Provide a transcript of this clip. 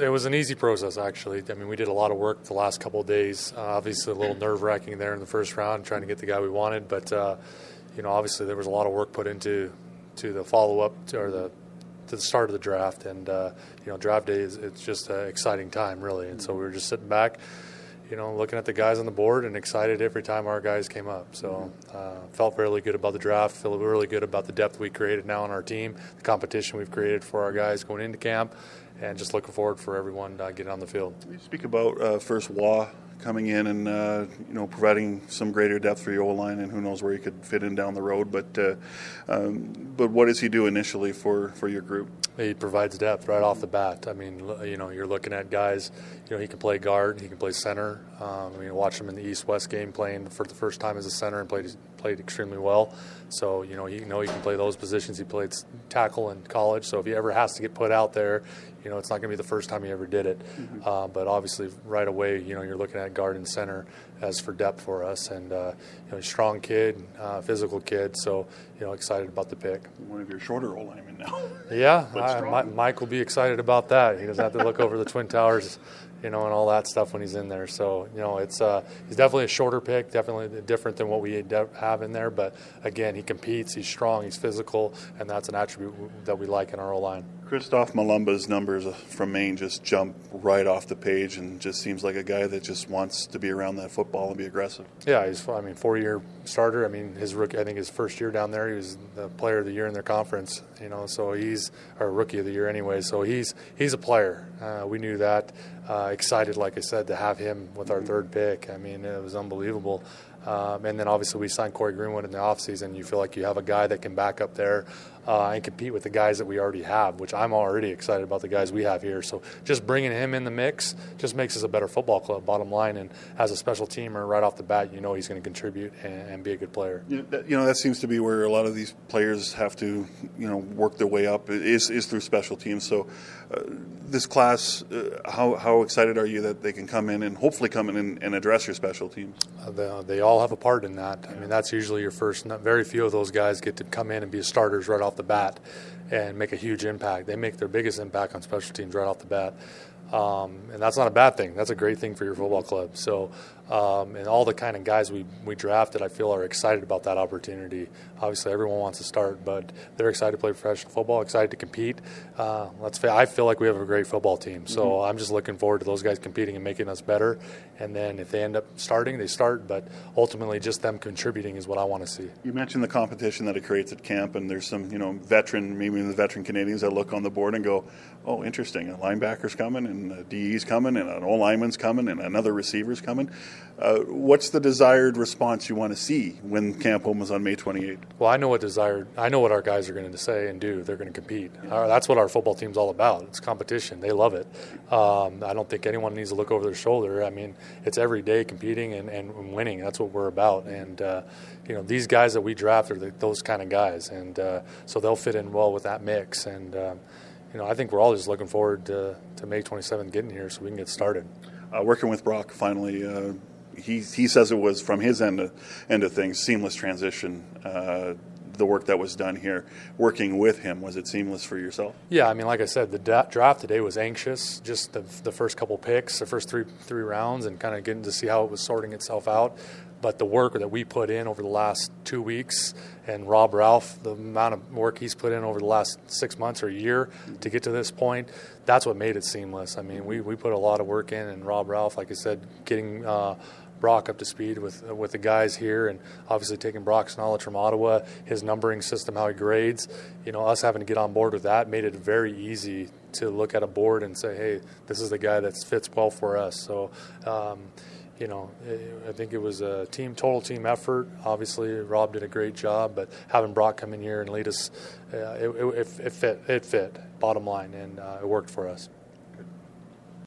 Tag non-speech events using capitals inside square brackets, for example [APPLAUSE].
It was an easy process, actually. I mean, we did a lot of work the last couple of days. Uh, obviously, a little nerve wracking there in the first round, trying to get the guy we wanted. But uh, you know, obviously, there was a lot of work put into to the follow up or the to the start of the draft. And uh, you know, draft day is it's just an exciting time, really. And so we were just sitting back, you know, looking at the guys on the board and excited every time our guys came up. So uh, felt really good about the draft. Feel really good about the depth we created now on our team, the competition we've created for our guys going into camp and just looking forward for everyone uh, getting on the field. You speak about uh, first Waugh coming in and uh, you know providing some greater depth for your O line, and who knows where he could fit in down the road. But uh, um, but what does he do initially for, for your group? He provides depth right off the bat. I mean, you know, you're looking at guys. You know, he can play guard, he can play center. Um, I mean, watch him in the East-West game playing for the first time as a center and played played extremely well. So you know, you know he can play those positions. He played tackle in college. So if he ever has to get put out there, you know, it's not going to be the first time he ever did it. Mm-hmm. Uh, but obviously, right away, you know, you're looking at guard and center as for depth for us. And uh, you know, strong kid, uh, physical kid. So you know, excited about the pick. One of your shorter O linemen now. [LAUGHS] yeah, [LAUGHS] I, Mike will be excited about that. He doesn't have to look over the Twin Towers you know, and all that stuff when he's in there. So, you know, it's uh, he's definitely a shorter pick, definitely different than what we have in there. But again, he competes, he's strong, he's physical, and that's an attribute that we like in our O line. Christophe Mulumba's numbers from Maine just jump right off the page, and just seems like a guy that just wants to be around that football and be aggressive. Yeah, he's I mean four-year starter. I mean his rookie, I think his first year down there, he was the player of the year in their conference. You know, so he's our rookie of the year anyway. So he's he's a player. Uh, we knew that. Uh, excited, like I said, to have him with our third pick. I mean, it was unbelievable. Um, and then obviously we signed Cory Greenwood in the offseason. You feel like you have a guy that can back up there uh, and compete with the guys that we already have, which I'm already excited about the guys we have here. So just bringing him in the mix just makes us a better football club, bottom line. And as a special teamer, right off the bat, you know he's going to contribute and, and, be a good player. You know, that, you know, that seems to be where a lot of these players have to, you know, work their way up is, is through special teams. So uh, this class, uh, how, how excited are you that they can come in and hopefully come in and, and address your special teams? Uh, they, they, all have a part in that. I mean, that's usually your first. Very few of those guys get to come in and be starters right off the bat and make a huge impact. They make their biggest impact on special teams right off the bat. Um, and that's not a bad thing. That's a great thing for your football club. So, um, and all the kind of guys we, we drafted, I feel, are excited about that opportunity. Obviously, everyone wants to start, but they're excited to play professional football, excited to compete. Uh, let's. I feel like we have a great football team. So mm-hmm. I'm just looking forward to those guys competing and making us better. And then if they end up starting, they start. But ultimately, just them contributing is what I want to see. You mentioned the competition that it creates at camp, and there's some, you know, veteran, maybe the veteran Canadians that look on the board and go, "Oh, interesting. A linebacker's coming." And and a DE's coming, and an O lineman's coming, and another receiver's coming. Uh, what's the desired response you want to see when camp opens on May 28th? Well, I know what desired. I know what our guys are going to say and do. They're going to compete. Yeah. Uh, that's what our football team's all about. It's competition. They love it. Um, I don't think anyone needs to look over their shoulder. I mean, it's every day competing and, and winning. That's what we're about. And uh, you know, these guys that we draft are the, those kind of guys, and uh, so they'll fit in well with that mix. And um, you know, I think we're all just looking forward to, to May 27th getting here so we can get started. Uh, working with Brock finally, uh, he he says it was from his end of, end of things seamless transition. Uh, the work that was done here, working with him, was it seamless for yourself? Yeah, I mean, like I said, the da- draft today was anxious. Just the, the first couple picks, the first three three rounds, and kind of getting to see how it was sorting itself out but the work that we put in over the last two weeks and Rob Ralph, the amount of work he's put in over the last six months or a year to get to this point, that's what made it seamless. I mean, we, we put a lot of work in, and Rob Ralph, like I said, getting uh, Brock up to speed with with the guys here, and obviously taking Brock's knowledge from Ottawa, his numbering system, how he grades. You know, us having to get on board with that made it very easy to look at a board and say, hey, this is the guy that fits well for us. So. Um, you know, I think it was a team, total team effort. Obviously, Rob did a great job, but having Brock come in here and lead us, uh, it, it, it, fit. It fit. Bottom line, and uh, it worked for us.